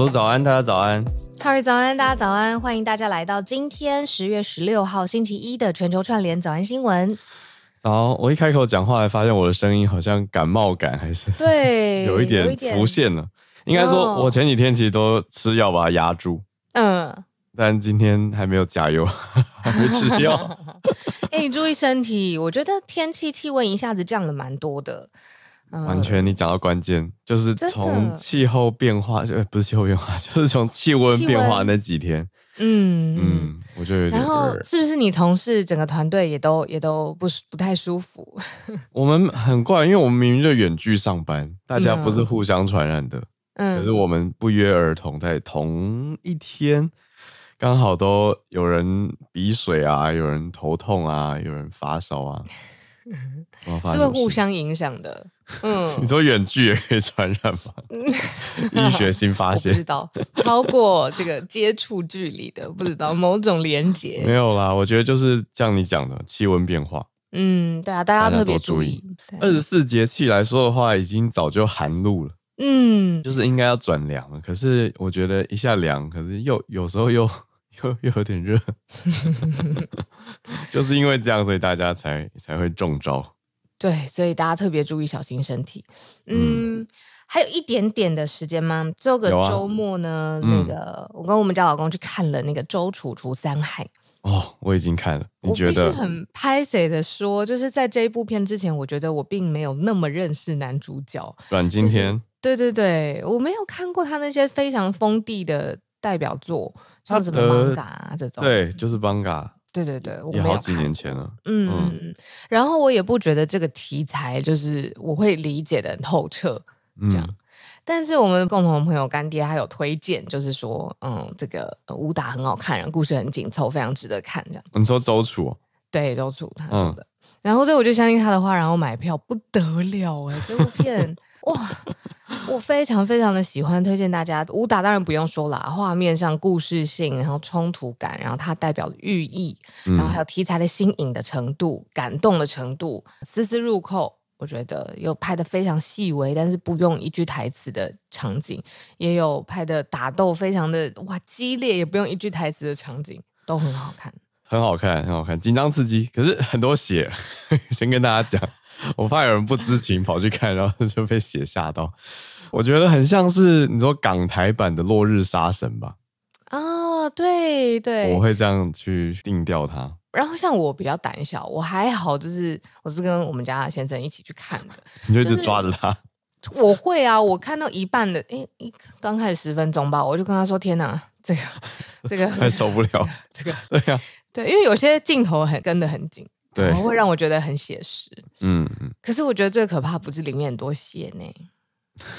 喽，早安，大家早安。哈瑞，早安，大家早安。欢迎大家来到今天十月十六号星期一的全球串联早安新闻。早，我一开口讲话，还发现我的声音好像感冒感，还是对，有一点浮现了。应该说，我前几天其实都吃药把它压住。嗯，但今天还没有加油，还没吃药。哎、欸，你注意身体。我觉得天气气温一下子降了蛮多的。完全，你讲到关键，就是从气候变化，就，不是气候变化，就是从气温变化那几天，嗯嗯，我觉得有点。然后是不是你同事整个团队也都也都不不太舒服？我们很怪，因为我们明明就远距上班，大家不是互相传染的，嗯，可是我们不约而同在同一天，刚好都有人鼻水啊，有人头痛啊，有人发烧啊。是会互相影响的，嗯，你说远距也可以传染吗？医学新发现，不知道超过这个接触距离的，不知道某种连接没有啦。我觉得就是像你讲的气温变化，嗯，对啊，大家特别注意。二十四节气来说的话，已经早就寒露了，嗯，就是应该要转凉了。可是我觉得一下凉，可是又有时候又。又又有点热，就是因为这样，所以大家才才会中招。对，所以大家特别注意，小心身体。嗯，嗯还有一点点的时间吗？这个周末呢，啊、那个、嗯、我跟我们家老公去看了那个《周楚除三害》。哦，我已经看了。你觉得？我必须很拍谁的说，就是在这一部片之前，我觉得我并没有那么认识男主角阮经天。就是、对对对，我没有看过他那些非常封地的代表作。像什么艋舺啊这种，对，就是艋舺，对对对，也好几年前了。嗯嗯，然后我也不觉得这个题材就是我会理解的很透彻，这样。嗯、但是我们共同的朋友干爹他有推荐，就是说，嗯，这个武打很好看，故事很紧凑，非常值得看。这样，你说周楚？对，周楚他说的。嗯、然后所以我就相信他的话，然后买票不得了哎，这部片。哇，我非常非常的喜欢，推荐大家。武打当然不用说了，画面上故事性，然后冲突感，然后它代表的寓意，然后还有题材的新颖的程度、感动的程度，丝丝入扣。我觉得有拍的非常细微，但是不用一句台词的场景，也有拍的打斗非常的哇激烈，也不用一句台词的场景，都很好看，很好看，很好看，紧张刺激，可是很多血。先跟大家讲。我怕有人不知情跑去看，然后就被血吓到。我觉得很像是你说港台版的《落日杀神》吧？哦，对对，我会这样去定调它。然后像我比较胆小，我还好，就是我是跟我们家先生一起去看的。你就一直抓着他？我会啊，我看到一半的，哎，刚开始十分钟吧，我就跟他说：“天哪，这个这个 很受不了。”这个对呀、啊，对，因为有些镜头很跟得很紧。对，会让我觉得很写实。嗯嗯。可是我觉得最可怕不是里面很多血呢，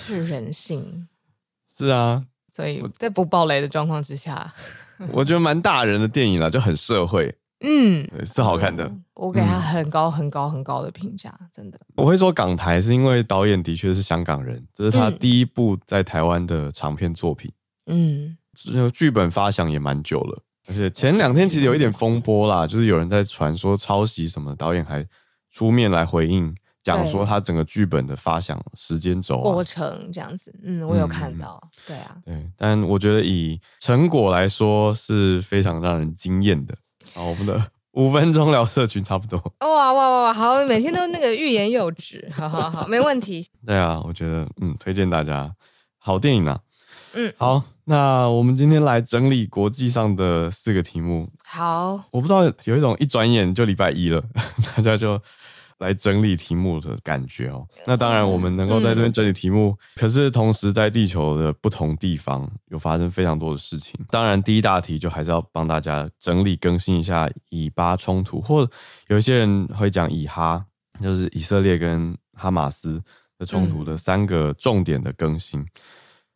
是人性。是啊。所以在不爆雷的状况之下，我觉得蛮大人的电影了，就很社会。嗯，是好看的。我给他很高很高很高的评价，真的。我会说港台是因为导演的确是香港人，这是他第一部在台湾的长片作品。嗯。剧本发想也蛮久了。而且前两天其实有一点风波啦，就是有人在传说抄袭什么，导演还出面来回应，讲说他整个剧本的发想时间轴、啊、过程这样子。嗯，我有看到。嗯、对啊，对，但我觉得以成果来说是非常让人惊艳的。好，我们的 五分钟聊社群差不多。哇哇哇哇，好，每天都那个欲言又止，好好好，没问题。对啊，我觉得嗯，推荐大家好电影啊。嗯，好。那我们今天来整理国际上的四个题目。好，我不知道有一种一转眼就礼拜一了，大家就来整理题目的感觉哦。那当然，我们能够在这边整理题目，嗯、可是同时在地球的不同地方有发生非常多的事情。当然，第一大题就还是要帮大家整理更新一下以巴冲突，或有一些人会讲以哈，就是以色列跟哈马斯的冲突的三个重点的更新。嗯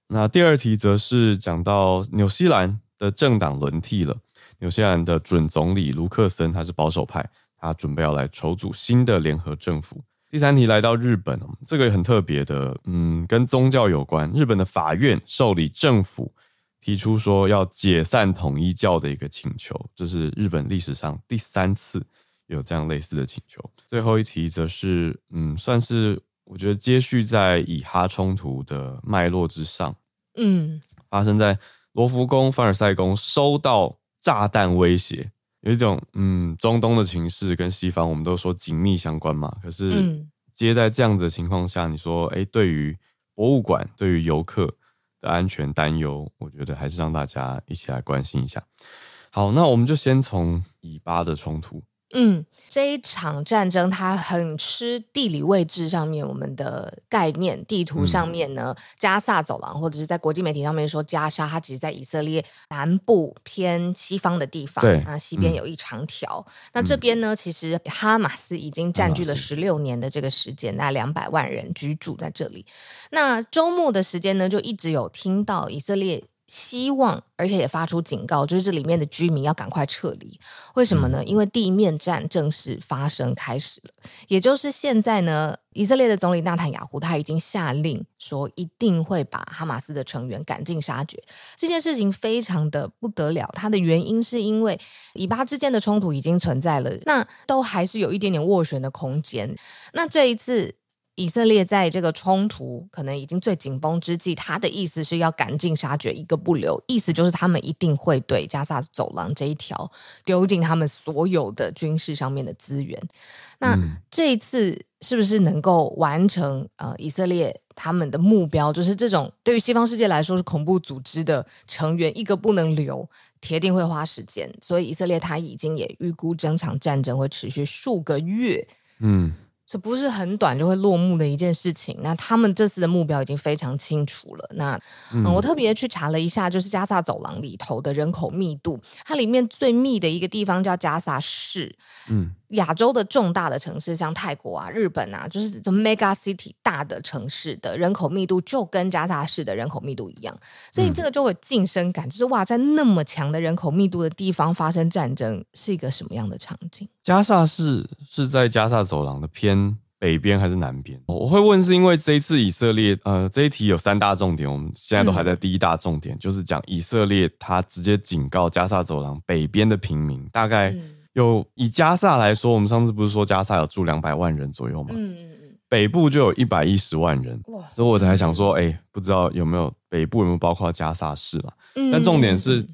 那第二题则是讲到纽西兰的政党轮替了，纽西兰的准总理卢克森他是保守派，他准备要来筹组新的联合政府。第三题来到日本，这个也很特别的，嗯，跟宗教有关。日本的法院受理政府提出说要解散统一教的一个请求，这是日本历史上第三次有这样类似的请求。最后一题则是，嗯，算是。我觉得接续在以哈冲突的脉络之上，嗯，发生在罗浮宫、凡尔赛宫，收到炸弹威胁，有一种嗯，中东的情势跟西方我们都说紧密相关嘛。可是接在这样子的情况下，你说哎，对于博物馆、对于游客的安全担忧，我觉得还是让大家一起来关心一下。好，那我们就先从以巴的冲突。嗯，这一场战争它很吃地理位置上面我们的概念，地图上面呢，嗯、加萨走廊或者是在国际媒体上面说加沙，它其实在以色列南部偏西方的地方，对啊，西边有一长条。嗯、那这边呢，其实哈马斯已经占据了十六年的这个时间，那两百万人居住在这里。那周末的时间呢，就一直有听到以色列。希望，而且也发出警告，就是这里面的居民要赶快撤离。为什么呢？因为地面战正式发生开始了。也就是现在呢，以色列的总理纳坦雅胡他已经下令说，一定会把哈马斯的成员赶尽杀绝。这件事情非常的不得了，它的原因是因为以巴之间的冲突已经存在了，那都还是有一点点斡旋的空间。那这一次。以色列在这个冲突可能已经最紧绷之际，他的意思是要赶尽杀绝，一个不留。意思就是他们一定会对加萨走廊这一条丢尽他们所有的军事上面的资源。那这一次是不是能够完成？呃，以色列他们的目标就是这种对于西方世界来说是恐怖组织的成员，一个不能留，铁定会花时间。所以以色列他已经也预估整场战争会持续数个月。嗯。这不是很短就会落幕的一件事情。那他们这次的目标已经非常清楚了。那嗯，我特别去查了一下，就是加萨走廊里头的人口密度，它里面最密的一个地方叫加萨市。嗯。亚洲的重大的城市，像泰国啊、日本啊，就是这 mega city 大的城市的人口密度就跟加沙市的人口密度一样，所以这个就会近身感，就是哇，在那么强的人口密度的地方发生战争，是一个什么样的场景？加萨市是在加沙走廊的偏北边还是南边？我会问，是因为这一次以色列，呃，这一题有三大重点，我们现在都还在第一大重点，嗯、就是讲以色列他直接警告加沙走廊北边的平民，大概、嗯。有以加萨来说，我们上次不是说加萨有住两百万人左右吗？嗯嗯嗯，北部就有一百一十万人，所以我才想说，哎、欸，不知道有没有北部有没有包括加萨市嘛？嗯，但重点是，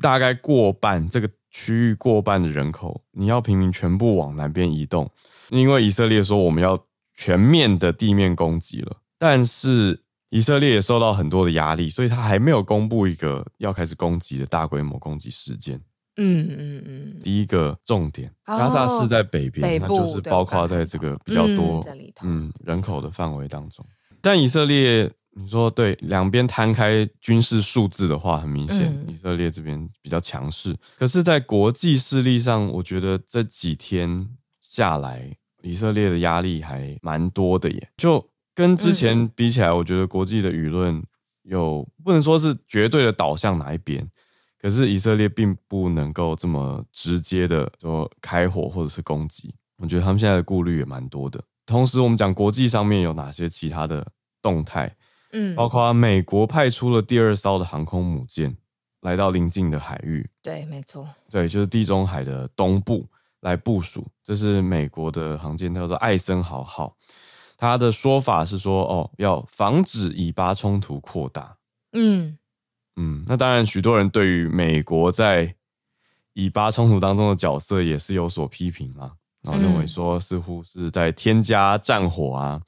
大概过半这个区域过半的人口，你要平民全部往南边移动，因为以色列说我们要全面的地面攻击了，但是以色列也受到很多的压力，所以他还没有公布一个要开始攻击的大规模攻击事件。嗯嗯嗯，第一个重点，加萨市在北边，那就是包括在这个比较多嗯，嗯人口的范围当中。但以色列，你说对两边摊开军事数字的话，很明显，嗯、以色列这边比较强势。可是，在国际势力上，我觉得这几天下来，以色列的压力还蛮多的耶。就跟之前比起来，我觉得国际的舆论有不能说是绝对的导向哪一边。可是以色列并不能够这么直接的说开火或者是攻击，我觉得他们现在的顾虑也蛮多的。同时，我们讲国际上面有哪些其他的动态，嗯，包括美国派出了第二艘的航空母舰来到邻近的海域，对，没错，对，就是地中海的东部来部署。这是美国的航舰，叫做艾森豪号。他的说法是说，哦，要防止以巴冲突扩大，嗯。嗯，那当然，许多人对于美国在以巴冲突当中的角色也是有所批评啊，然后认为说似乎是在添加战火啊，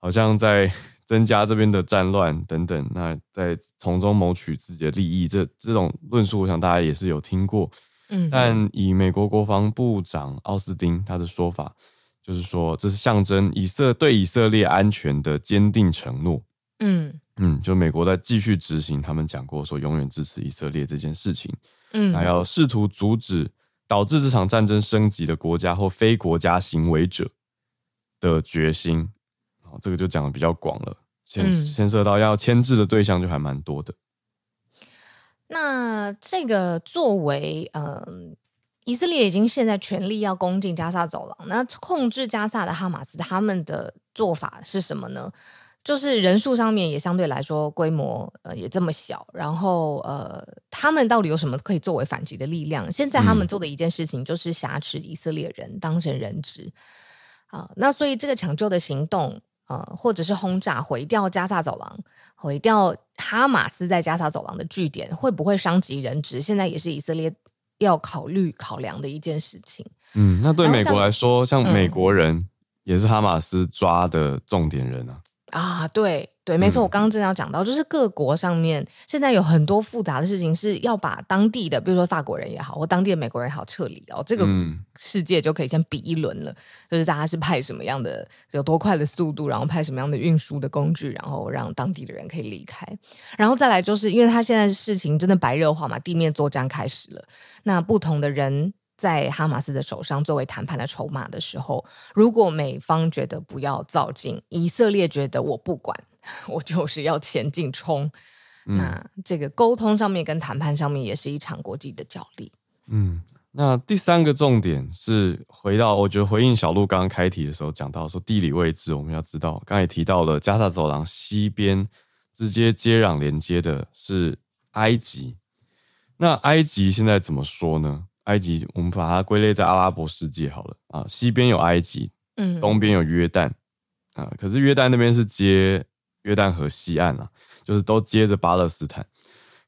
好像在增加这边的战乱等等，那在从中谋取自己的利益，这这种论述，我想大家也是有听过。嗯，但以美国国防部长奥斯汀他的说法，就是说这是象征以色对以色列安全的坚定承诺。嗯。嗯，就美国在继续执行他们讲过说永远支持以色列这件事情，嗯，还要试图阻止导致这场战争升级的国家或非国家行为者的决心。好，这个就讲的比较广了，牵牵涉到要牵制的对象就还蛮多的。那这个作为，嗯，以色列已经现在全力要攻进加沙走廊，那控制加沙的哈马斯他们的做法是什么呢？就是人数上面也相对来说规模呃也这么小，然后呃他们到底有什么可以作为反击的力量？现在他们做的一件事情就是挟持以色列人当成人质，啊，那所以这个抢救的行动呃，或者是轰炸毁掉加萨走廊，毁掉哈马斯在加萨走廊的据点，会不会伤及人质？现在也是以色列要考虑考量的一件事情。嗯，那对美国来说，像，像美国人也是哈马斯抓的重点人啊。嗯、啊，对。对，没错，我刚刚正要讲到，嗯、就是各国上面现在有很多复杂的事情，是要把当地的，比如说法国人也好，或当地的美国人也好撤离哦，这个世界就可以先比一轮了，嗯、就是大家是派什么样的，有多快的速度，然后派什么样的运输的工具，然后让当地的人可以离开，然后再来就是因为他现在事情真的白热化嘛，地面作战开始了，那不同的人。在哈马斯的手上作为谈判的筹码的时候，如果美方觉得不要造进，以色列觉得我不管，我就是要前进冲，嗯、那这个沟通上面跟谈判上面也是一场国际的角力。嗯，那第三个重点是回到，我觉得回应小路刚刚开题的时候讲到说地理位置，我们要知道，刚才也提到了加沙走廊西边直接接壤连接的是埃及，那埃及现在怎么说呢？埃及，我们把它归类在阿拉伯世界好了啊。西边有埃及，嗯，东边有约旦啊。可是约旦那边是接约旦河西岸啊，就是都接着巴勒斯坦。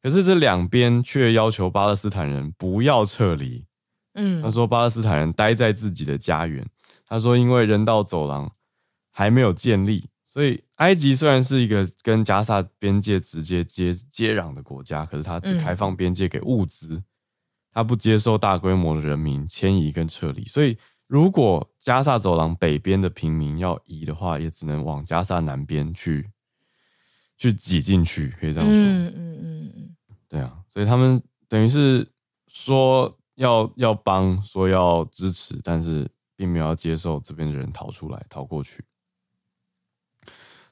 可是这两边却要求巴勒斯坦人不要撤离。嗯，他说巴勒斯坦人待在自己的家园。他说因为人道走廊还没有建立，所以埃及虽然是一个跟加萨边界直接接接壤的国家，可是它只开放边界给物资。嗯他不接受大规模的人民迁移跟撤离，所以如果加萨走廊北边的平民要移的话，也只能往加萨南边去，去挤进去，可以这样说。嗯嗯嗯嗯，对啊，所以他们等于是说要要帮，说要支持，但是并没有要接受这边的人逃出来、逃过去。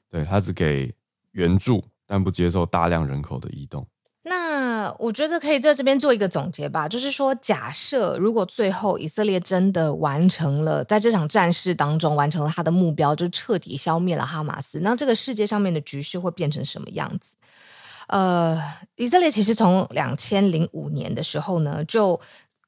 对，他只给援助，但不接受大量人口的移动。那我觉得可以在这边做一个总结吧，就是说，假设如果最后以色列真的完成了在这场战事当中完成了他的目标，就彻底消灭了哈马斯，那这个世界上面的局势会变成什么样子？呃，以色列其实从两千零五年的时候呢，就。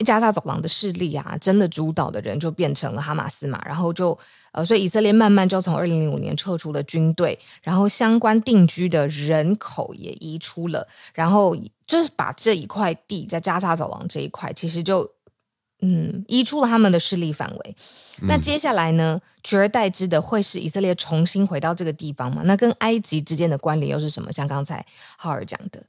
加沙走廊的势力啊，真的主导的人就变成了哈马斯嘛，然后就呃，所以以色列慢慢就从二零零五年撤出了军队，然后相关定居的人口也移出了，然后就是把这一块地在加沙走廊这一块，其实就嗯移出了他们的势力范围。嗯、那接下来呢，取而代之的会是以色列重新回到这个地方吗？那跟埃及之间的关联又是什么？像刚才浩尔讲的。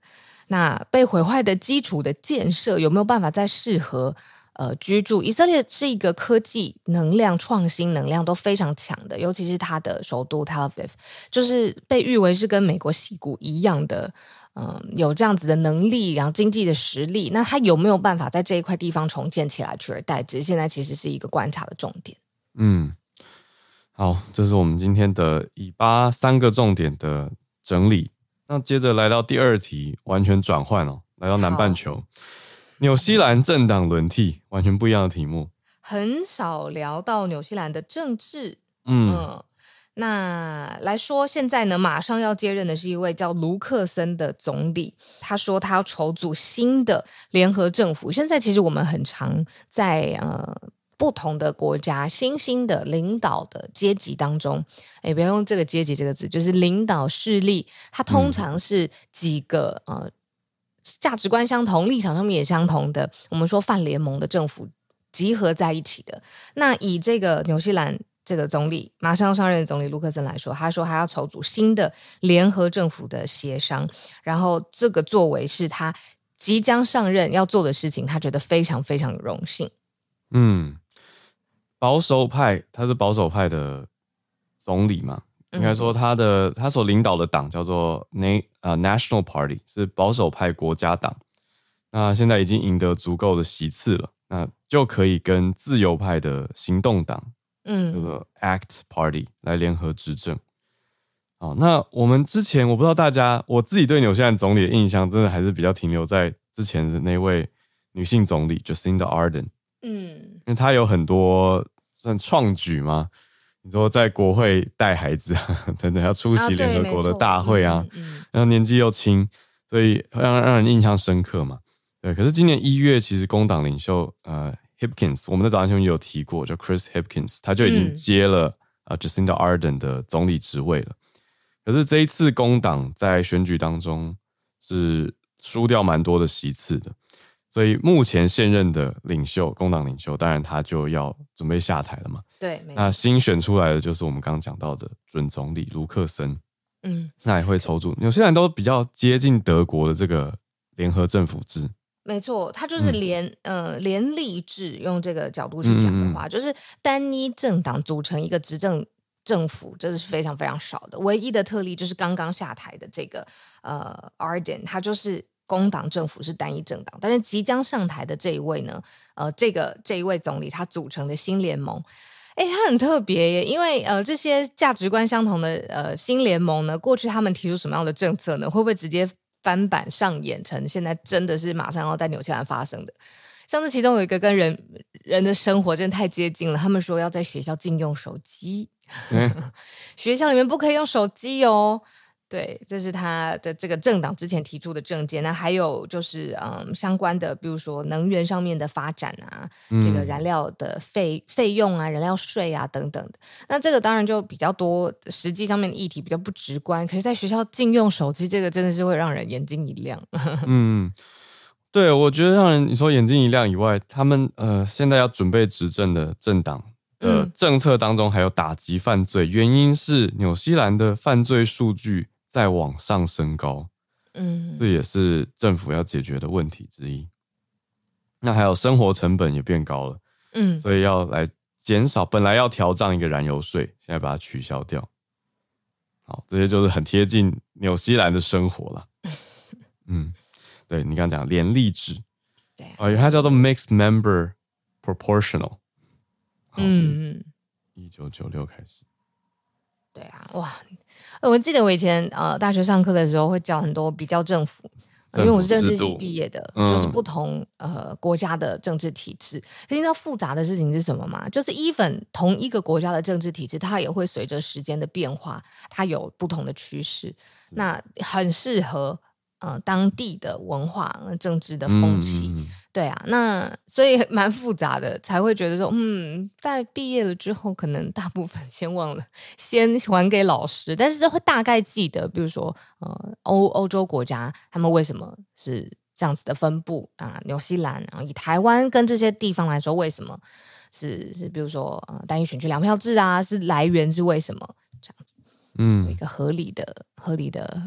那被毁坏的基础的建设有没有办法再适合呃居住？以色列是一个科技能量创新能量都非常强的，尤其是它的首都 Tel Aviv，就是被誉为是跟美国矽谷一样的，嗯、有这样子的能力，然后经济的实力。那它有没有办法在这一块地方重建起来，取而代之？现在其实是一个观察的重点。嗯，好，这是我们今天的以巴三个重点的整理。那接着来到第二题，完全转换哦，来到南半球，好纽西兰政党轮替，完全不一样的题目。很少聊到纽西兰的政治，嗯，嗯，那来说，现在呢，马上要接任的是一位叫卢克森的总理，他说他要筹组新的联合政府。现在其实我们很常在呃。不同的国家，新兴的领导的阶级当中，哎，不要用这个阶级这个字，就是领导势力，它通常是几个、嗯、呃价值观相同、立场上面也相同的，我们说泛联盟的政府集合在一起的。那以这个纽西兰这个总理马上要上任的总理卢克森来说，他说他要筹组新的联合政府的协商，然后这个作为是他即将上任要做的事情，他觉得非常非常有荣幸。嗯。保守派，他是保守派的总理嘛？应该说他的他所领导的党叫做 National Party，是保守派国家党。那现在已经赢得足够的席次了，那就可以跟自由派的行动党，嗯，叫做 ACT Party 来联合执政。好，那我们之前我不知道大家，我自己对纽西兰总理的印象，真的还是比较停留在之前的那位女性总理 Jacinda Ardern。嗯，因为他有很多算创举嘛，你说在国会带孩子啊 等等，要出席联合国的大会啊，啊嗯嗯、然后年纪又轻，所以让让人印象深刻嘛。对，可是今年一月，其实工党领袖呃 Hipkins，我们在早上新闻有提过，就 Chris Hipkins，他就已经接了呃 Jacinda Ardern 的总理职位了。可是这一次工党在选举当中是输掉蛮多的席次的，所以目前现任的领袖工党领袖，当然他就要准备下台了嘛。对，那新选出来的就是我们刚刚讲到的准总理卢克森。嗯，那也会筹组。纽西兰都比较接近德国的这个联合政府制。没错，他就是联、嗯、呃联立制，用这个角度去讲的话，嗯、就是单一政党组成一个执政政府，这是非常非常少的。唯一的特例就是刚刚下台的这个呃 Ardern，他就是工党政府是单一政党，但是即将上台的这一位呢，呃，这个这一位总理他组成的新联盟，哎，他很特别耶，因为呃这些价值观相同的呃新联盟呢，过去他们提出什么样的政策呢？会不会直接？翻版上演成现在真的是马上要在纽西兰发生的，像是其中有一个跟人人的生活真的太接近了，他们说要在学校禁用手机，嗯、学校里面不可以用手机哦。对，这是他的这个政党之前提出的政见。那还有就是，嗯，相关的，比如说能源上面的发展啊，嗯、这个燃料的费费用啊，燃料税啊等等的。那这个当然就比较多，实际上面的议题比较不直观。可是，在学校禁用手机，这个真的是会让人眼睛一亮。嗯，对，我觉得让人你说眼睛一亮以外，他们呃现在要准备执政的政党的政策当中还有打击犯罪，嗯、原因是纽西兰的犯罪数据。在往上升高，嗯，这也是政府要解决的问题之一。那还有生活成本也变高了，嗯，所以要来减少，本来要调涨一个燃油税，现在把它取消掉。好，这些就是很贴近纽西兰的生活了。嗯，对你刚刚讲连立制，对啊，它叫做 Mixed Member Proportional。嗯，一九九六开始。对啊，哇！我记得我以前呃大学上课的时候会教很多比较政府，呃、因为我是政治系毕业的，嗯、就是不同呃国家的政治体制。你知道复杂的事情是什么吗？就是 even 同一个国家的政治体制，它也会随着时间的变化，它有不同的趋势。那很适合。呃，当地的文化、政治的风气，嗯、对啊，那所以蛮复杂的，才会觉得说，嗯，在毕业了之后，可能大部分 先忘了，先还给老师，但是会大概记得，比如说，呃，欧欧洲国家他们为什么是这样子的分布啊？纽西兰，然后以台湾跟这些地方来说，为什么是是，比如说，呃，单一选区两票制啊，是来源是为什么这样子？嗯，有一个合理的、合理的，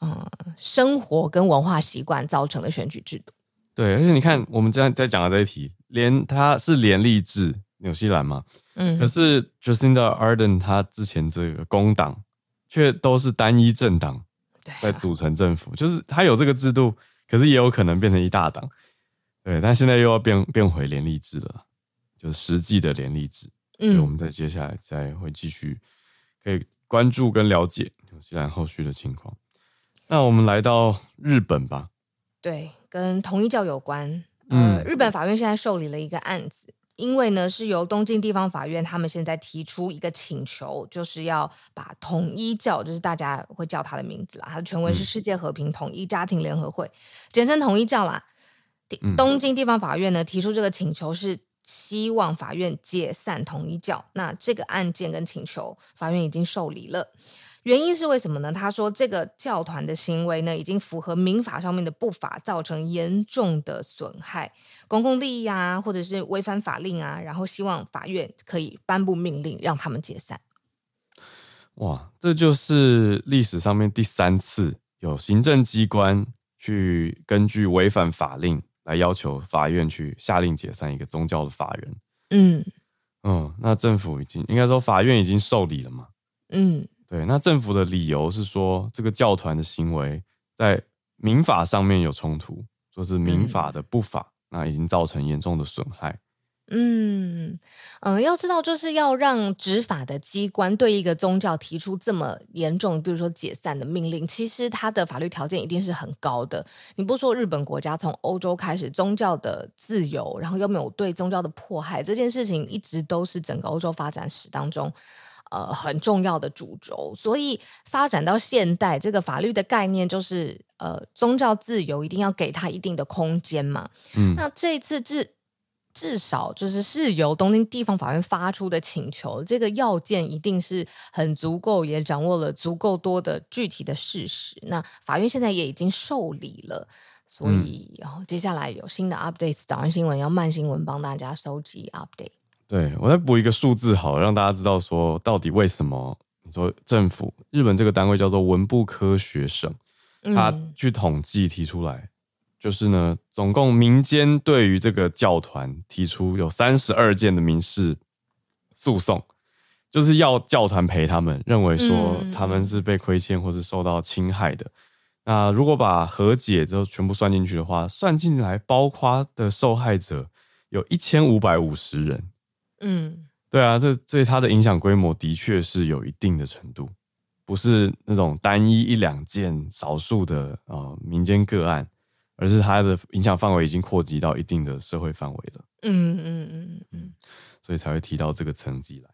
呃，生活跟文化习惯造成的选举制度。对，而且你看，我们这样在讲的这一题，连它是连立制，纽西兰嘛，嗯，可是 Jacinda Ardern 他之前这个工党却都是单一政党在组成政府，啊、就是他有这个制度，可是也有可能变成一大党。对，但现在又要变变回连立制了，就是实际的连立制。嗯，我们在接下来再会继续可以。关注跟了解纽西兰后续的情况。那我们来到日本吧。对，跟统一教有关。呃，嗯、日本法院现在受理了一个案子，因为呢是由东京地方法院，他们现在提出一个请求，就是要把统一教，就是大家会叫他的名字啦，他的全文是世界和平统一家庭联合会，嗯、简称统一教啦。东京地方法院呢提出这个请求是。希望法院解散统一教，那这个案件跟请求，法院已经受理了。原因是为什么呢？他说这个教团的行为呢，已经符合民法上面的不法，造成严重的损害公共利益啊，或者是违反法令啊，然后希望法院可以颁布命令让他们解散。哇，这就是历史上面第三次有行政机关去根据违反法令。来要求法院去下令解散一个宗教的法人，嗯。嗯，那政府已经应该说法院已经受理了嘛，嗯，对，那政府的理由是说这个教团的行为在民法上面有冲突，说是民法的不法，嗯、那已经造成严重的损害。嗯嗯、呃，要知道，就是要让执法的机关对一个宗教提出这么严重，比如说解散的命令，其实它的法律条件一定是很高的。你不说日本国家从欧洲开始宗教的自由，然后又没有对宗教的迫害，这件事情一直都是整个欧洲发展史当中呃很重要的主轴。所以发展到现代，这个法律的概念就是呃宗教自由一定要给他一定的空间嘛。嗯，那这一次是。至少就是是由东京地方法院发出的请求，这个要件一定是很足够，也掌握了足够多的具体的事实。那法院现在也已经受理了，所以然后、嗯哦、接下来有新的 updates，早安新闻要慢新闻帮大家收集 update。对，我再补一个数字，好，让大家知道说到底为什么你说政府日本这个单位叫做文部科学省，他去统计提出来。嗯就是呢，总共民间对于这个教团提出有三十二件的民事诉讼，就是要教团赔他们，认为说他们是被亏欠或是受到侵害的。嗯、那如果把和解都全部算进去的话，算进来包括的受害者有一千五百五十人。嗯，对啊，这对他的影响规模的确是有一定的程度，不是那种单一一两件少数的啊、呃、民间个案。而是它的影响范围已经扩及到一定的社会范围了，嗯嗯嗯嗯，所以才会提到这个层级来。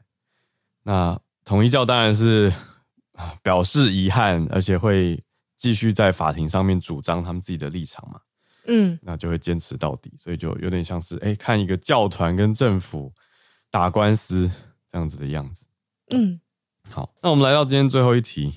那统一教当然是表示遗憾，而且会继续在法庭上面主张他们自己的立场嘛，嗯，那就会坚持到底，所以就有点像是哎、欸，看一个教团跟政府打官司这样子的样子，嗯，好，那我们来到今天最后一题。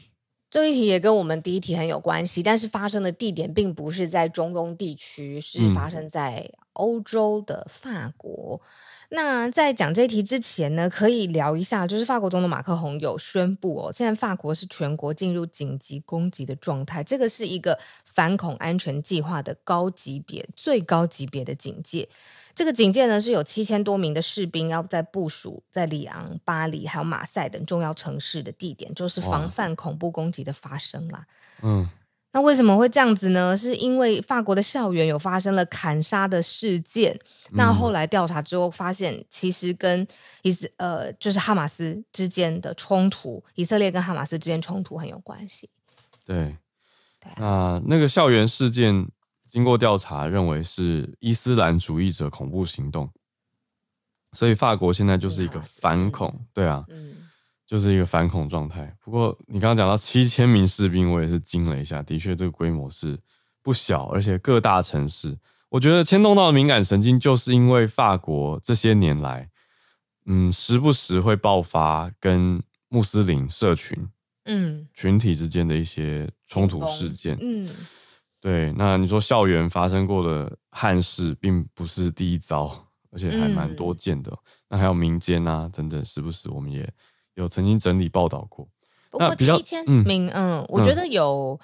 这一题也跟我们第一题很有关系，但是发生的地点并不是在中东地区，是发生在欧洲的法国。嗯、那在讲这一题之前呢，可以聊一下，就是法国总统马克宏有宣布哦，现在法国是全国进入紧急攻击的状态，这个是一个反恐安全计划的高级别、最高级别的警戒。这个警戒呢，是有七千多名的士兵要在部署在里昂、巴黎还有马赛等重要城市的地点，就是防范恐怖攻击的发生啦。嗯，那为什么会这样子呢？是因为法国的校园有发生了砍杀的事件，嗯、那后来调查之后发现，其实跟以色呃就是哈马斯之间的冲突，以色列跟哈马斯之间冲突很有关系。对，对啊，那那个校园事件。经过调查，认为是伊斯兰主义者恐怖行动，所以法国现在就是一个反恐，对啊，就是一个反恐状态。不过你刚刚讲到七千名士兵，我也是惊了一下，的确这个规模是不小，而且各大城市，我觉得牵动到的敏感神经，就是因为法国这些年来，嗯，时不时会爆发跟穆斯林社群，嗯，群体之间的一些冲突事件，嗯。对，那你说校园发生过的憾事，并不是第一遭，而且还蛮多见的。嗯、那还有民间啊等等，时不时我们也有曾经整理报道过。不过七千名，嗯，嗯，我觉得有。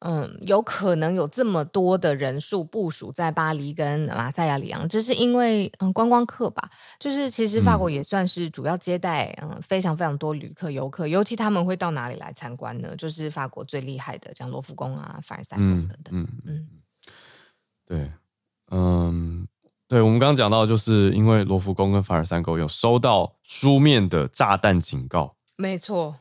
嗯，有可能有这么多的人数部署在巴黎跟马赛亚里昂，这是因为嗯观光客吧。就是其实法国也算是主要接待嗯非常非常多旅客游客，尤其他们会到哪里来参观呢？就是法国最厉害的，像罗浮宫啊、凡尔赛宫等等。嗯嗯，嗯，对，嗯，对，我们刚刚讲到，就是因为罗浮宫跟凡尔赛宫有收到书面的炸弹警告，没错。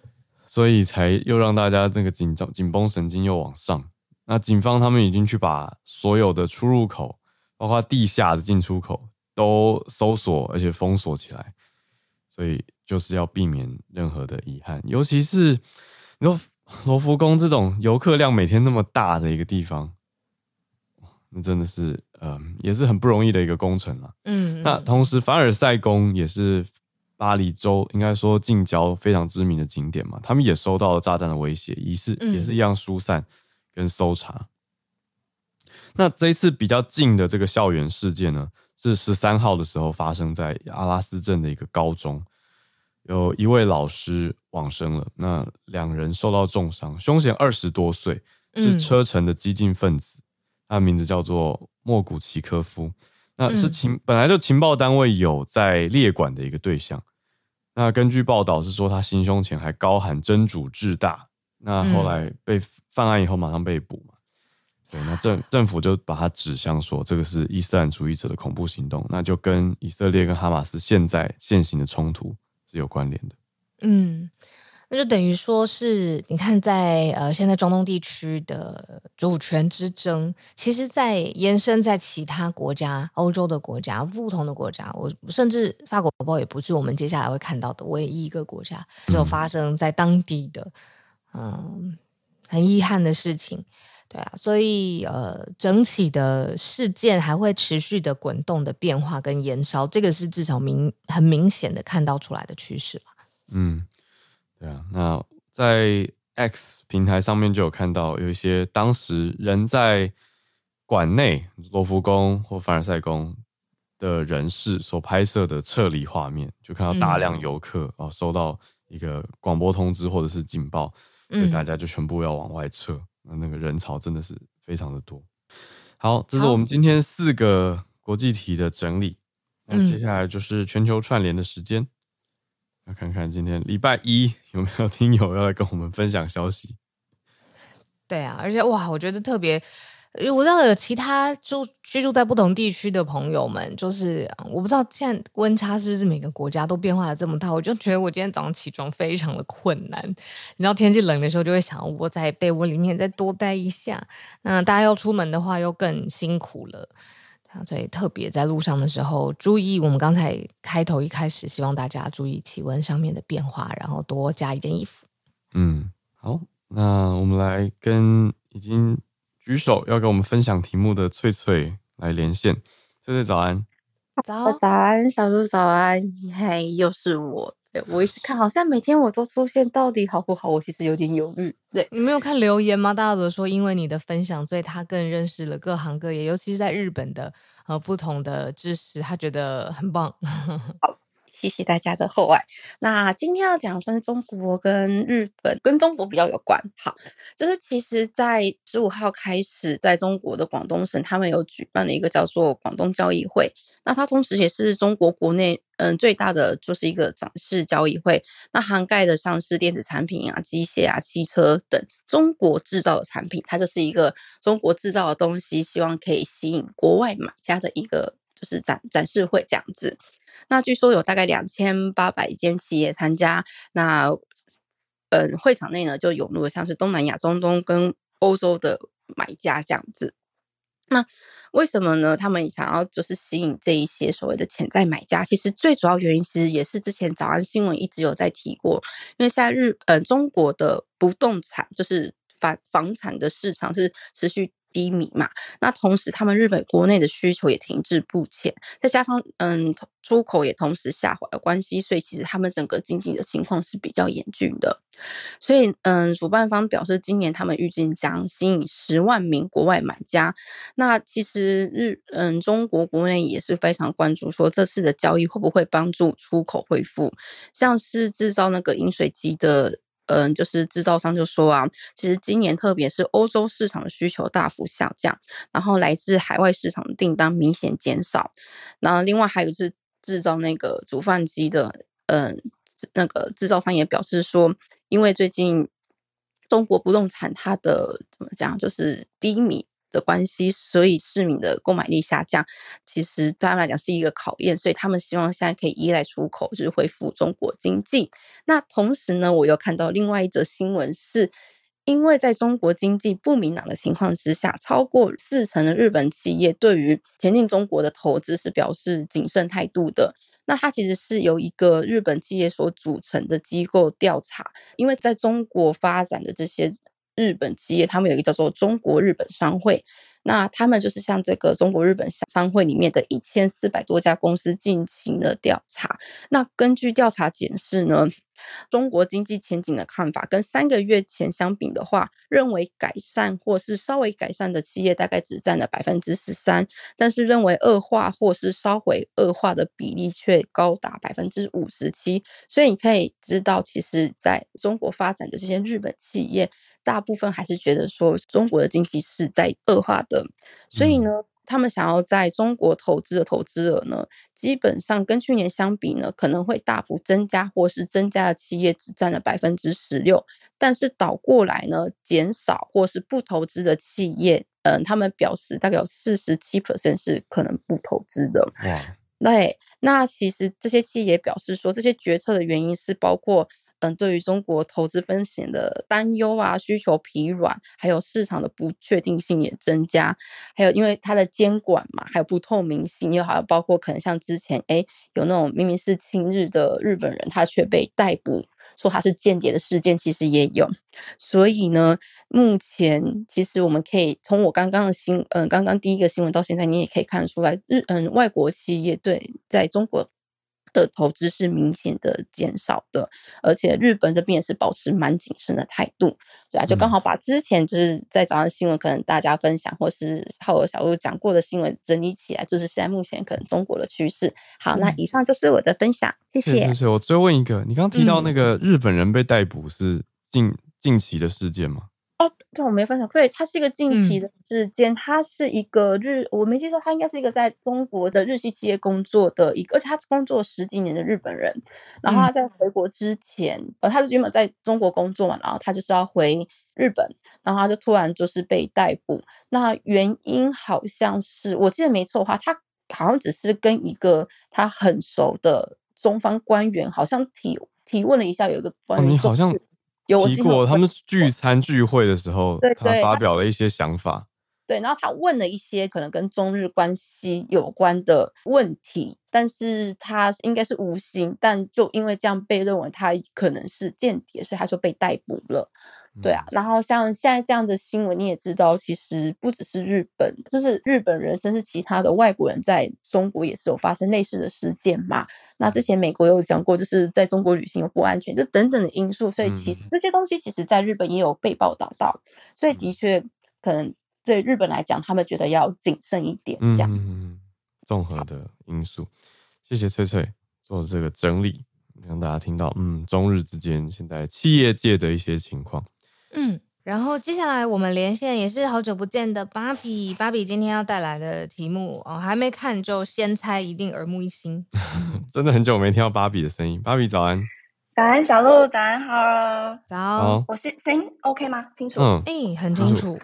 所以才又让大家那个紧张、紧绷神经又往上。那警方他们已经去把所有的出入口，包括地下的进出口都搜索，而且封锁起来。所以就是要避免任何的遗憾，尤其是你说罗浮宫这种游客量每天那么大的一个地方，那真的是嗯、呃，也是很不容易的一个工程了。嗯，嗯，那同时凡尔赛宫也是。巴黎州应该说近郊非常知名的景点嘛，他们也收到了炸弹的威胁，也是也是一样疏散跟搜查。嗯、那这一次比较近的这个校园事件呢，是十三号的时候发生在阿拉斯镇的一个高中，有一位老师往生了，那两人受到重伤，凶嫌二十多岁，是车臣的激进分子，他的名字叫做莫古奇科夫，那是情本来就情报单位有在列管的一个对象。那根据报道是说，他行凶前还高喊“真主至大”，那后来被犯案以后马上被捕嘛？对，那政政府就把他指向说，这个是伊斯兰主义者的恐怖行动，那就跟以色列跟哈马斯现在现行的冲突是有关联的。嗯。那就等于说是，你看在呃现在中东地区的主权之争，其实，在延伸在其他国家、欧洲的国家、不同的国家，我甚至法国宝宝也不是我们接下来会看到的唯一一个国家，只有发生在当地的，嗯，很遗憾的事情。对啊，所以呃，整体的事件还会持续的滚动的变化跟延烧，这个是至少明很明显的看到出来的趋势了。嗯，对啊，那在 X 平台上面就有看到有一些当时人在馆内罗浮宫或凡尔赛宫的人士所拍摄的撤离画面，就看到大量游客啊、嗯、收到一个广播通知或者是警报，所以大家就全部要往外撤。嗯那那个人潮真的是非常的多。好，这是我们今天四个国际题的整理。那接下来就是全球串联的时间，要看看今天礼拜一 有没有听友要来跟我们分享消息。对啊，而且哇，我觉得特别。我知道有其他住居住在不同地区的朋友们，就是我不知道现在温差是不是每个国家都变化了这么大，我就觉得我今天早上起床非常的困难。你知道天气冷的时候，就会想窝在被窝里面再多待一下。那大家要出门的话，又更辛苦了。所以特别在路上的时候，注意我们刚才开头一开始，希望大家注意气温上面的变化，然后多加一件衣服。嗯，好，那我们来跟已经。举手要跟我们分享题目的翠翠来连线，翠翠早安，早早安，小鹿早安，嘿，又是我，我一直看，好像每天我都出现，到底好不好？我其实有点犹豫。对，你没有看留言吗？大家都说因为你的分享，所以他更认识了各行各业，尤其是在日本的呃不同的知识，他觉得很棒。谢谢大家的厚爱。那今天要讲的算是中国跟日本，跟中国比较有关。好，就是其实，在十五号开始，在中国的广东省，他们有举办了一个叫做广东交易会。那它同时也是中国国内嗯最大的就是一个展示交易会。那涵盖的像是电子产品啊、机械啊、汽车等中国制造的产品，它就是一个中国制造的东西，希望可以吸引国外买家的一个就是展展示会这样子。那据说有大概两千八百间企业参加，那嗯，会场内呢就涌入了像是东南亚、中东跟欧洲的买家这样子。那为什么呢？他们想要就是吸引这一些所谓的潜在买家，其实最主要原因其实也是之前早安新闻一直有在提过，因为现在日嗯中国的不动产就是房房产的市场是持续。低迷嘛，那同时他们日本国内的需求也停滞不前，再加上嗯出口也同时下滑的关系，所以其实他们整个经济的情况是比较严峻的。所以嗯，主办方表示，今年他们预计将吸引十万名国外买家。那其实日嗯中国国内也是非常关注，说这次的交易会不会帮助出口恢复，像是制造那个饮水机的。嗯，就是制造商就说啊，其实今年特别是欧洲市场的需求大幅下降，然后来自海外市场的订单明显减少。然后另外还有就是制造那个煮饭机的，嗯，那个制造商也表示说，因为最近中国不动产它的怎么讲，就是低迷。的关系，所以市民的购买力下降，其实对他们来讲是一个考验，所以他们希望现在可以依赖出口，就是恢复中国经济。那同时呢，我又看到另外一则新闻是，因为在中国经济不明朗的情况之下，超过四成的日本企业对于前进中国的投资是表示谨慎态度的。那它其实是由一个日本企业所组成的机构调查，因为在中国发展的这些。日本企业，他们有一个叫做中国日本商会，那他们就是向这个中国日本商会里面的一千四百多家公司进行了调查。那根据调查显示呢，中国经济前景的看法跟三个月前相比的话，认为改善或是稍微改善的企业大概只占了百分之十三，但是认为恶化或是稍微恶化的比例却高达百分之五十七。所以你可以知道，其实在中国发展的这些日本企业。大部分还是觉得说中国的经济是在恶化的，所以呢，他们想要在中国投资的投资额呢，基本上跟去年相比呢，可能会大幅增加，或是增加的企业只占了百分之十六，但是倒过来呢，减少或是不投资的企业，嗯，他们表示大概有四十七 percent 是可能不投资的。哇，对，那其实这些企业表示说，这些决策的原因是包括。嗯，对于中国投资风险的担忧啊，需求疲软，还有市场的不确定性也增加，还有因为它的监管嘛，还有不透明性，又还有包括可能像之前，哎，有那种明明是亲日的日本人，他却被逮捕。说他是间谍的事件，其实也有。所以呢，目前其实我们可以从我刚刚的新，嗯、呃，刚刚第一个新闻到现在，你也可以看出来，日，嗯，外国企业对在中国。的投资是明显的减少的，而且日本这边也是保持蛮谨慎的态度，对啊，就刚好把之前就是在早上新闻可能大家分享，或是浩尔小鹿讲过的新闻整理起来，就是现在目前可能中国的趋势。好，那以上就是我的分享，谢谢。谢谢。我追问一个，你刚刚提到那个日本人被逮捕是近近期的事件吗？哦，对，我没分享。对，它是一个近期的事件，它、嗯、是一个日，我没记错，他应该是一个在中国的日系企业工作的一个，而且他工作十几年的日本人。然后他在回国之前，嗯、呃，他是原本在中国工作嘛，然后他就是要回日本，然后他就突然就是被逮捕。那原因好像是，我记得没错的话，他好像只是跟一个他很熟的中方官员，好像提提问了一下，有一个官员、哦，你好像。有提过他们聚餐聚会的时候，对对，他发表了一些想法。对，然后他问了一些可能跟中日关系有关的问题，但是他应该是无心，但就因为这样被认为他可能是间谍，所以他就被逮捕了。对啊，然后像现在这样的新闻，你也知道，其实不只是日本，就是日本人，甚至其他的外国人在中国也是有发生类似的事件嘛。那之前美国有讲过，就是在中国旅行有不安全，就等等的因素，所以其实这些东西其实在日本也有被报道到，所以的确可能对日本来讲，他们觉得要谨慎一点，这样。嗯，综合的因素。谢谢翠翠做这个整理，让大家听到，嗯，中日之间现在企业界的一些情况。嗯，然后接下来我们连线也是好久不见的芭比，芭比今天要带来的题目哦，还没看就先猜，一定耳目一新。真的很久没听到芭比的声音，芭比早安，早安小鹿，早安好，早，我声声音 OK 吗？清楚？嗯，哎，很清楚。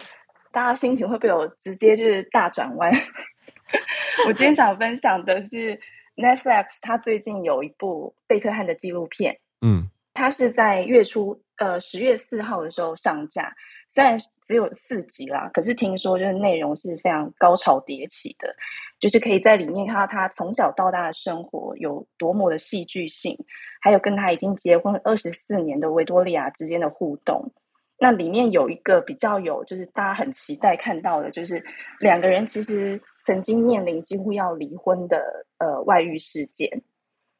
大家心情会不会有直接就是大转弯？我今天想分享的是 Netflix，它最近有一部贝克汉的纪录片，嗯，它是在月初。呃，十月四号的时候上架，虽然只有四集啦，可是听说就是内容是非常高潮迭起的，就是可以在里面看到他从小到大的生活有多么的戏剧性，还有跟他已经结婚二十四年的维多利亚之间的互动。那里面有一个比较有，就是大家很期待看到的，就是两个人其实曾经面临几乎要离婚的呃外遇事件。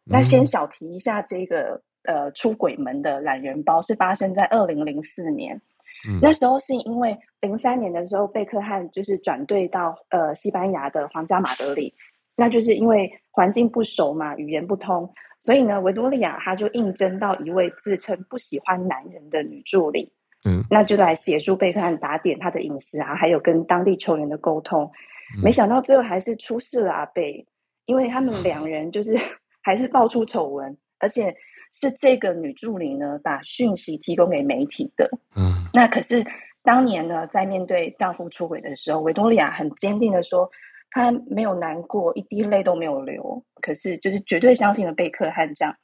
那先小提一下这个。呃，出轨门的懒人包是发生在二零零四年，嗯，那时候是因为零三年的时候，贝克汉就是转队到呃西班牙的皇家马德里，那就是因为环境不熟嘛，语言不通，所以呢，维多利亚他就应征到一位自称不喜欢男人的女助理，嗯，那就来协助贝克汉打点他的饮食啊，还有跟当地球员的沟通，嗯，没想到最后还是出事了啊，贝，因为他们两人就是 还是爆出丑闻，而且。是这个女助理呢，把讯息提供给媒体的。嗯，那可是当年呢，在面对丈夫出轨的时候，维多利亚很坚定的说，她没有难过，一滴泪都没有流。可是就是绝对相信了贝克汉这样。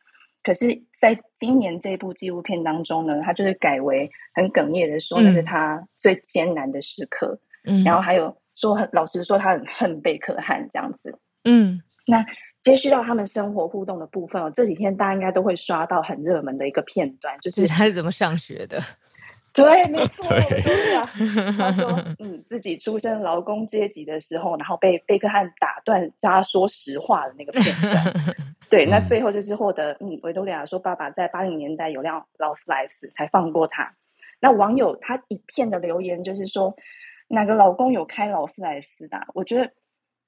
可是在今年这部纪录片当中呢，她就是改为很哽咽的说，那是她最艰难的时刻。嗯，然后还有说很老实说，她很恨贝克汉这样子。嗯，那。接续到他们生活互动的部分哦，这几天大家应该都会刷到很热门的一个片段，就是他是怎么上学的？对，没错，对啊。他说，嗯，自己出身劳工阶级的时候，然后被贝克汉打断，叫他说实话的那个片段。对，那最后就是获得，嗯，维多利亚说爸爸在八零年代有辆劳斯莱斯才放过他。那网友他一片的留言就是说，哪个老公有开劳斯莱斯的？我觉得。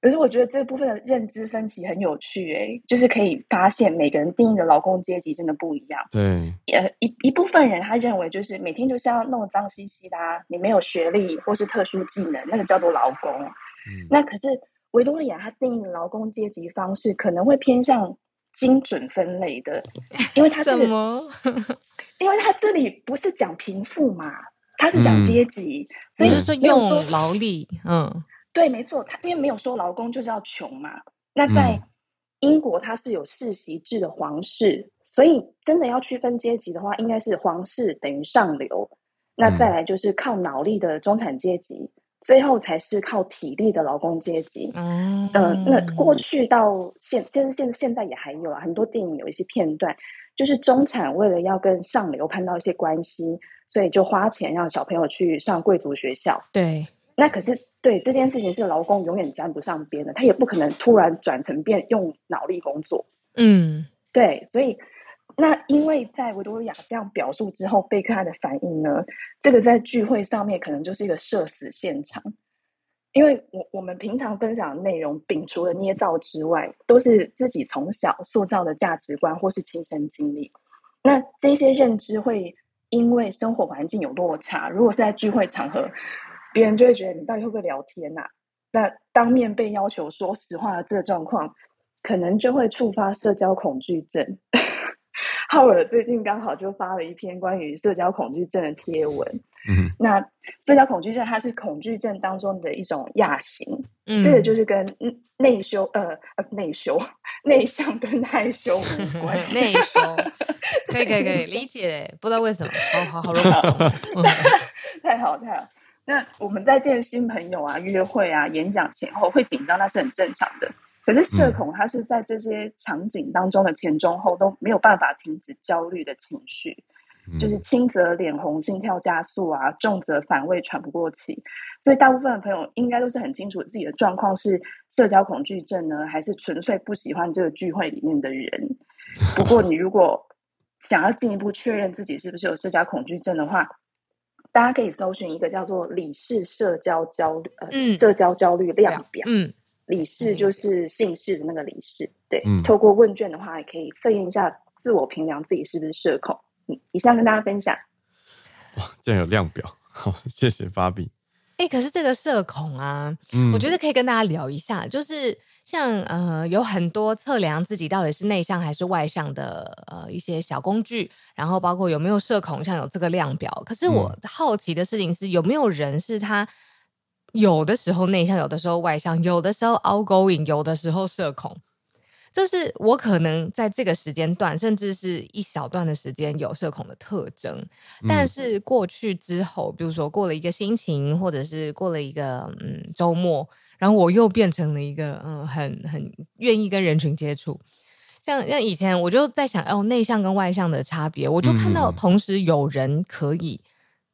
可是我觉得这部分的认知分歧很有趣，欸，诶，就是可以发现每个人定义的劳工阶级真的不一样。对，呃，一一部分人他认为就是每天就是要弄得脏兮兮的，啊，你没有学历或是特殊技能，那个叫做劳工。嗯，那可是维多利亚他定义的劳工阶级方式可能会偏向精准分类的，因为他这个，因为他这里不是讲贫富嘛，他是讲阶级，嗯，所以是说用劳力，嗯。对，没错，他因为没有说劳工就是要穷嘛。那在英国，它是有世袭制的皇室，嗯，所以真的要区分阶级的话，应该是皇室等于上流，那再来就是靠脑力的中产阶级，最后才是靠体力的劳工阶级。嗯，呃，那过去到现现现现在也还有啊，很多电影有一些片段，就是中产为了要跟上流攀到一些关系，所以就花钱让小朋友去上贵族学校。对，那可是对这件事情是劳工永远沾不上边的，他也不可能突然转成变用脑力工作。嗯，对，所以。那因为在维多利亚这样表述之后，贝克汉的反应呢？这个在聚会上面可能就是一个社死现场，因为我我们平常分享的内容，摒除了捏造之外，都是自己从小塑造的价值观或是亲身经历。那这些认知会因为生活环境有落差，如果是在聚会场合，别人就会觉得你到底会不会聊天呐、啊？那当面被要求说实话的这个状况，可能就会触发社交恐惧症。浩尔最近刚好就发了一篇关于社交恐惧症的贴文。嗯，那社交恐惧症它是恐惧症当中的一种亚型。嗯，这个就是跟内羞呃呃内羞内向跟 害羞无关。内羞可以可以可以理解，不知道为什么。好好好，太好太好。那我们在见新朋友啊、约会啊、演讲前后会紧张，那是很正常的。可是社恐，它是在这些场景当中的前中后都没有办法停止焦虑的情绪，嗯、就是轻则脸红、心跳加速啊，重则反胃、喘不过气。所以大部分的朋友应该都是很清楚自己的状况是社交恐惧症呢，还是纯粹不喜欢这个聚会里面的人。不过你如果想要进一步确认自己是不是有社交恐惧症的话，大家可以搜寻一个叫做李氏社交焦虑呃、嗯、社交焦虑量表。嗯。李氏就是姓氏的那个李氏，对。嗯、透过问卷的话，也可以测验一下自我评量自己是不是社恐。嗯，以上跟大家分享。哇，竟然有量表，好，谢谢芭比。哎、欸，可是这个社恐啊，嗯，我觉得可以跟大家聊一下，就是像呃，有很多测量自己到底是内向还是外向的呃一些小工具，然后包括有没有社恐，像有这个量表。可是我好奇的事情是，有没有人是他？有的时候内向，有的时候外向，有的时候 outgoing，有的时候社恐。就是我可能在这个时间段，甚至是一小段的时间有社恐的特征，嗯、但是过去之后，比如说过了一个心情，或者是过了一个嗯周末，然后我又变成了一个嗯很很愿意跟人群接触。像像以前我就在想哦，内向跟外向的差别，我就看到同时有人可以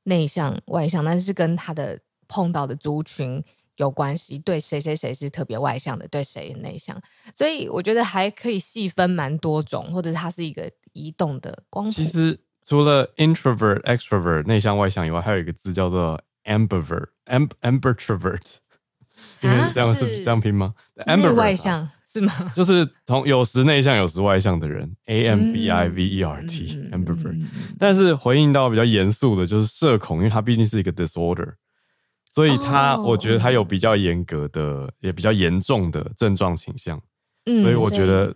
内向外向，但是跟他的。碰到的族群有关系，对谁谁谁是特别外向的，对谁内向，所以我觉得还可以细分蛮多种，或者它是一个移动的光谱。其实除了 introvert、extrovert 内向外向以外，还有一个字叫做 ambivert，amb，ambertrovert，因 为是这样是这样拼吗？amber 外向是吗？就是同有时内向有时外向的人，a m b i v e r t，ambivert。但是回应到比较严肃的，就是社恐，因为它毕竟是一个 disorder。所以他，我觉得他有比较严格的，哦、也比较严重的症状倾向。嗯，所以我觉得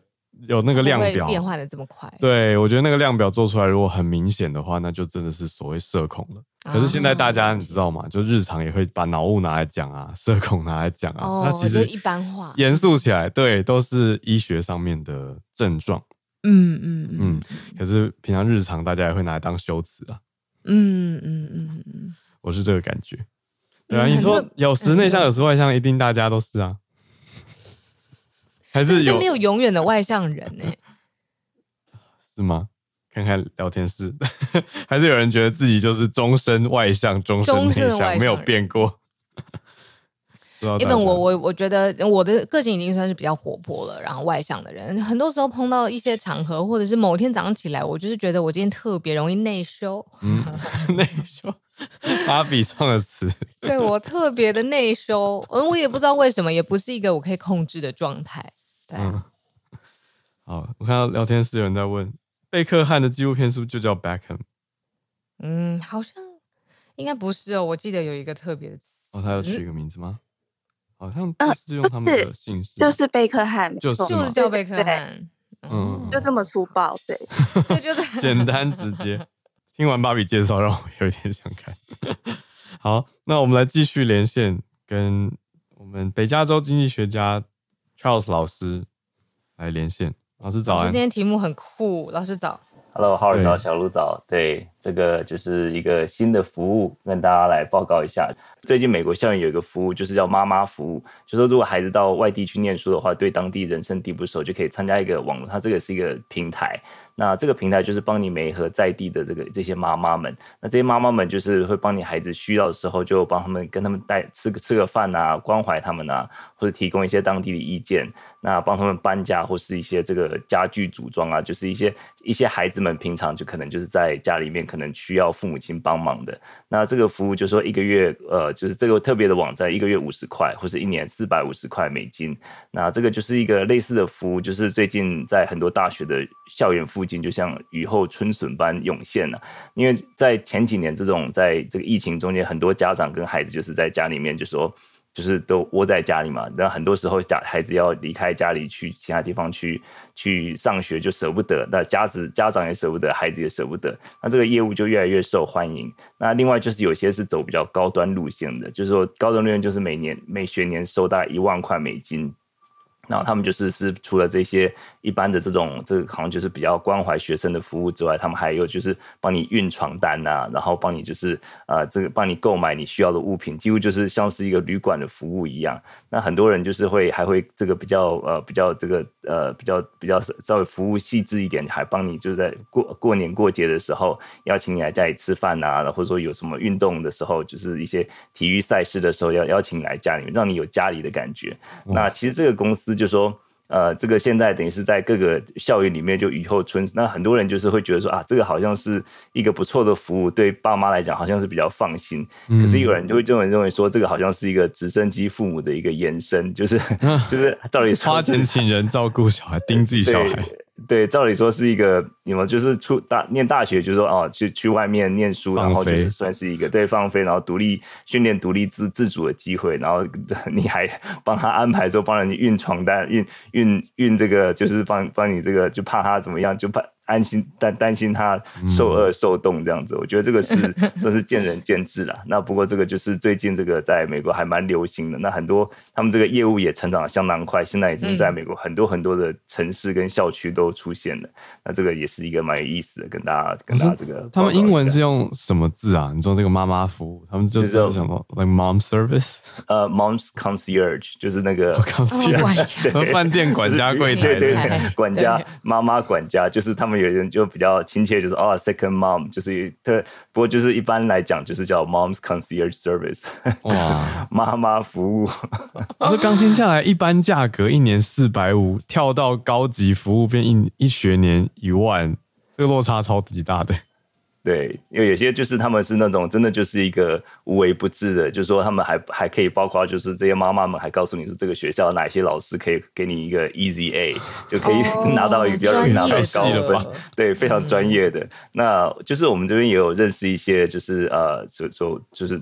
有那个量表变化的这么快。对，我觉得那个量表做出来，如果很明显的话，那就真的是所谓社恐了。哦、可是现在大家你知道吗？就日常也会把脑雾拿来讲啊，社恐拿来讲啊。哦，那其实一般化，严肃起来，对，都是医学上面的症状。嗯嗯嗯。可是平常日常大家也会拿来当修辞啊。嗯嗯嗯嗯。我是这个感觉。对啊，你说有时内向，有时外向，一定大家都是啊？还是有没有永远的外向人呢？是吗？看看聊天室，还是有人觉得自己就是终身外向，终身内向，没有变过。因为我我我觉得我的个性已经算是比较活泼了，然后外向的人，很多时候碰到一些场合，或者是某天早上起来，我就是觉得我今天特别容易内羞。嗯，内羞。芭比创的词，对我特别的内收，嗯，我也不知道为什么，也不是一个我可以控制的状态。对、啊嗯，好，我看到聊天室有人在问，贝克汉的纪录片是不是就叫 Beckham？嗯，好像应该不是哦，我记得有一个特别的词。哦，他要取一个名字吗？好像不是用他们的姓氏，就是贝克汉，就是就是叫贝克汉，嗯，就这么粗暴，对，对，就是简单直接。听完芭比介绍，让我有点想看。好，那我们来继续连线，跟我们北加州经济学家 Charles 老师来连线。老师早安。今天题目很酷，老师早。Hello，浩尔早，小鹿早。对，这个就是一个新的服务，跟大家来报告一下。最近美国校园有一个服务，就是叫妈妈服务，就说如果孩子到外地去念书的话，对当地人生地不熟，就可以参加一个网络，它这个是一个平台。那这个平台就是帮你媒合在地的这个这些妈妈们，那这些妈妈们就是会帮你孩子需要的时候，就帮他们跟他们带吃个吃个饭啊，关怀他们啊，或者提供一些当地的意见，那帮他们搬家或是一些这个家具组装啊，就是一些一些孩子们平常就可能就是在家里面可能需要父母亲帮忙的。那这个服务就说一个月呃，就是这个特别的网站，一个月五十块，或是一年四百五十块美金。那这个就是一个类似的服务，就是最近在很多大学的校园附近就像雨后春笋般涌现了，因为在前几年这种在这个疫情中间，很多家长跟孩子就是在家里面就说。就是都窝在家里嘛，那很多时候家孩子要离开家里去其他地方去去上学就舍不得，那家子家长也舍不得，孩子也舍不得，那这个业务就越来越受欢迎。那另外就是有些是走比较高端路线的，就是说高端路线就是每年每学年收大概一万块美金。然后他们就是是除了这些一般的这种这个好像就是比较关怀学生的服务之外，他们还有就是帮你运床单呐、啊，然后帮你就是呃这个帮你购买你需要的物品，几乎就是像是一个旅馆的服务一样。那很多人就是会还会这个比较呃比较这个呃比较比较稍微服务细致一点，还帮你就是在过过年过节的时候邀请你来家里吃饭呐，或者说有什么运动的时候，就是一些体育赛事的时候要邀请你来家里面，让你有家里的感觉。那其实这个公司。就说，呃，这个现在等于是在各个校园里面就雨后春，那很多人就是会觉得说啊，这个好像是一个不错的服务，对爸妈来讲好像是比较放心。嗯、可是有人就会这么认为说，这个好像是一个直升机父母的一个延伸，就是、啊、就是 照理说，花钱请人照顾小孩，盯自己小孩。对，照理说是一个，你们就是出大念大学，就是说哦，去去外面念书，然后就是算是一个对放飞，然后独立训练、独立自自主的机会，然后 你还帮他安排说帮人运床单、运运运这个，就是帮帮你这个，就怕他怎么样，就怕。安心担担心他受饿受冻这样子，我觉得这个是 这是见仁见智啦。那不过这个就是最近这个在美国还蛮流行的，那很多他们这个业务也成长得相当快，现在已经在美国很多很多的城市跟校区都出现了。那这个也是一个蛮有意思的，跟大家跟大家这个。他们英文是用什么字啊？你说这个妈妈服务，他们就知道什么，like mom service，呃，mom's concierge 就是那个 concierge，和饭店管家柜台，对对对，管家妈妈管家就是他们。有人就比较亲切，就是哦，second mom，就是特，不过就是一般来讲，就是叫 mom's concierge service，哇，妈妈服务。我说刚听下来，一般价格一年四百五，跳到高级服务变一一学年一万，这个落差超级大的。对，因为有些就是他们是那种真的就是一个无微不至的，就是说他们还还可以包括就是这些妈妈们还告诉你说这个学校哪些老师可以给你一个 Easy A，就可以 拿到一个比较容易拿到高的分，对，非常专业的。那就是我们这边也有认识一些就是呃，就就就是。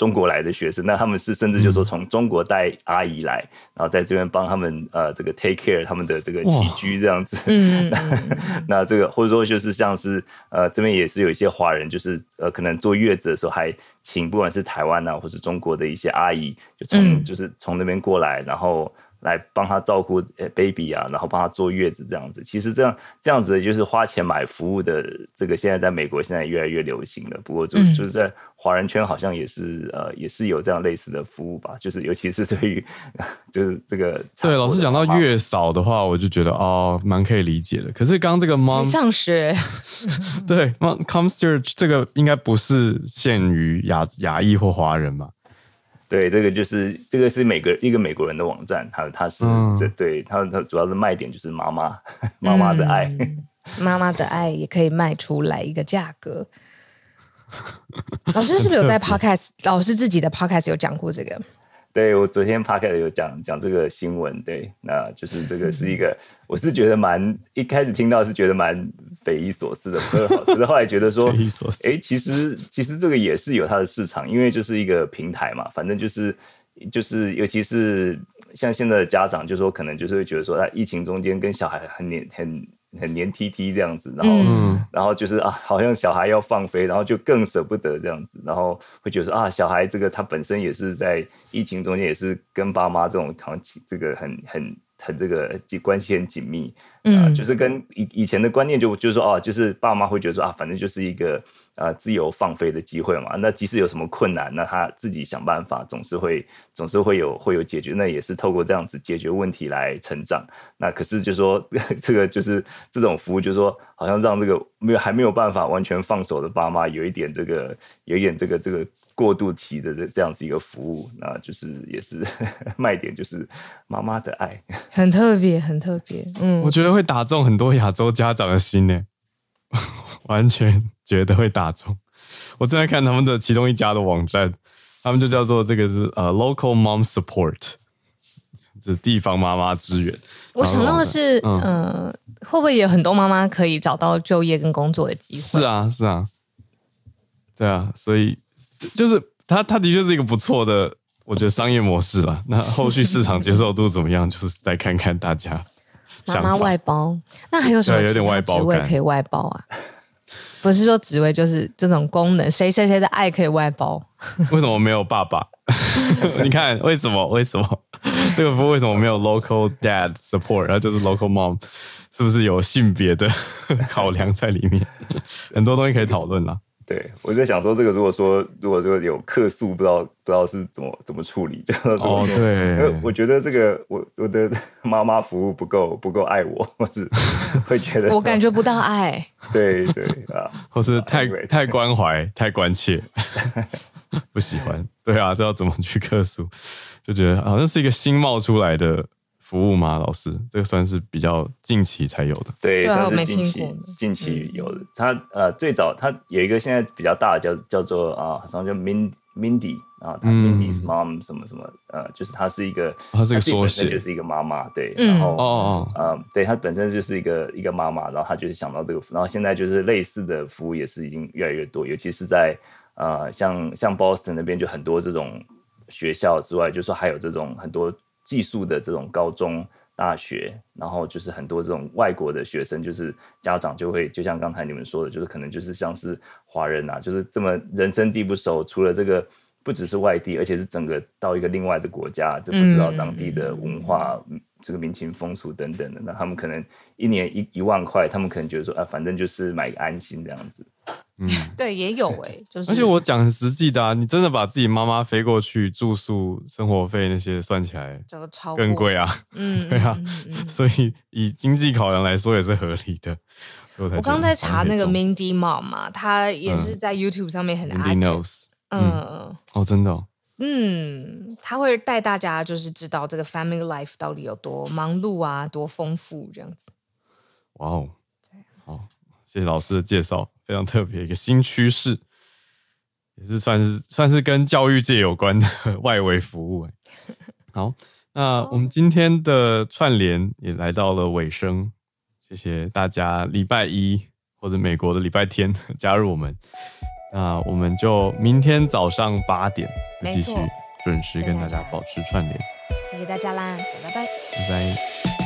中国来的学生，那他们是甚至就说从中国带阿姨来，嗯、然后在这边帮他们呃这个 take care 他们的这个起居这样子。嗯，那这个或者说就是像是呃这边也是有一些华人，就是呃可能坐月子的时候还请不管是台湾啊或是中国的一些阿姨，就从、嗯、就是从那边过来，然后。来帮他照顾 baby 啊，然后帮他坐月子这样子。其实这样这样子就是花钱买服务的，这个现在在美国现在越来越流行了。不过就就是在华人圈好像也是呃也是有这样类似的服务吧。就是尤其是对于 就是这个对老师讲到月嫂的话，我就觉得哦蛮可以理解的。可是刚刚这个 mom 上学 对 mom concierge 这个应该不是限于亚亚裔或华人嘛？对，这个就是这个是美个一个美国人的网站，他他是这、嗯、对他他主要的卖点就是妈妈 妈妈的爱，嗯、妈妈的爱也可以卖出来一个价格。老师是不是有在 podcast？老师自己的 podcast 有讲过这个？对，我昨天 podcast 有讲讲这个新闻，对，那就是这个是一个，我是觉得蛮一开始听到是觉得蛮匪夷所思的，可是后来觉得说，哎，其实其实这个也是有它的市场，因为就是一个平台嘛，反正就是就是尤其是像现在的家长，就说可能就是会觉得说，在疫情中间跟小孩很黏很。很黏 T T 这样子，然后，嗯、然后就是啊，好像小孩要放飞，然后就更舍不得这样子，然后会觉得说啊，小孩这个他本身也是在疫情中间也是跟爸妈这种长期这个很很很这个关系很紧密，啊、呃，就是跟以以前的观念就就是说哦，就是爸妈会觉得说啊，反正就是一个呃自由放飞的机会嘛。那即使有什么困难，那他自己想办法，总是会总是会有会有解决。那也是透过这样子解决问题来成长。那可是就说 这个就是这种服务，就是说好像让这个没有还没有办法完全放手的爸妈有一点这个有一点这个这个过渡期的这这样子一个服务，那就是也是 卖点，就是妈妈的爱。很特别，很特别。嗯，我觉得会打中很多亚洲家长的心呢，完全觉得会打中。我正在看他们的其中一家的网站，他们就叫做这个是呃、uh, local mom support，这地方妈妈支援。我想到的是，嗯、呃，会不会有很多妈妈可以找到就业跟工作的机会？是啊，是啊，对啊，所以就是他，他的确是一个不错的。我觉得商业模式了，那后续市场接受度怎么样？就是再看看大家。妈妈外包，那还有什么其他职位可以外包啊？不是说职位，就是这种功能，谁谁谁的爱可以外包？为什么没有爸爸？你看为什么？为什么这个服务为什么没有 local dad support？然后就是 local mom，是不是有性别的考量在里面？很多东西可以讨论啦。对，我在想说，这个如果说如果说有客诉，不知道不知道是怎么怎么处理，就哦对，我觉得这个我我的 妈妈服务不够不够爱我，或是 会觉得我感觉不到爱，对对啊，或是太太关怀太关切，不喜欢，对啊，这要怎么去客诉，就觉得好像是一个新冒出来的。服务吗？老师，这个算是比较近期才有的。对，算是近期近期有的。它呃，最早它有一个现在比较大的叫叫做啊，好像叫 Min Mindy 啊，他 Mindy's Mom 什么什么呃，就是他是一个，他是一个缩写，就是一个妈妈。对，然后哦哦，呃，对他本身就是一个一个妈妈，然后他就是想到这个，然后现在就是类似的服务也是已经越来越多，尤其是在呃，像像 Boston 那边就很多这种学校之外，就是说还有这种很多。寄宿的这种高中、大学，然后就是很多这种外国的学生，就是家长就会，就像刚才你们说的，就是可能就是像是华人啊，就是这么人生地不熟，除了这个不只是外地，而且是整个到一个另外的国家，就不知道当地的文化。嗯这个民情风俗等等的，那他们可能一年一一万块，他们可能觉得说啊，反正就是买个安心这样子。嗯，对，也有哎、欸，就是。而且我讲很实际的啊，你真的把自己妈妈飞过去住宿、生活费那些算起来，更贵啊。嗯，对啊，嗯嗯、所以以经济考量来说也是合理的。我刚刚在查那个 Mindy Mom 嘛，她也是在 YouTube 上面很 active 嗯，嗯哦，真的、哦。嗯，他会带大家就是知道这个 family life 到底有多忙碌啊，多丰富这样子。哇哦，好，谢谢老师的介绍，非常特别一个新趋势，也是算是算是跟教育界有关的 外围服务。好，那我们今天的串联也来到了尾声，谢谢大家礼拜一或者美国的礼拜天 加入我们。那我们就明天早上八点继续准时跟大家保持串联。谢谢大家啦，拜拜，拜拜。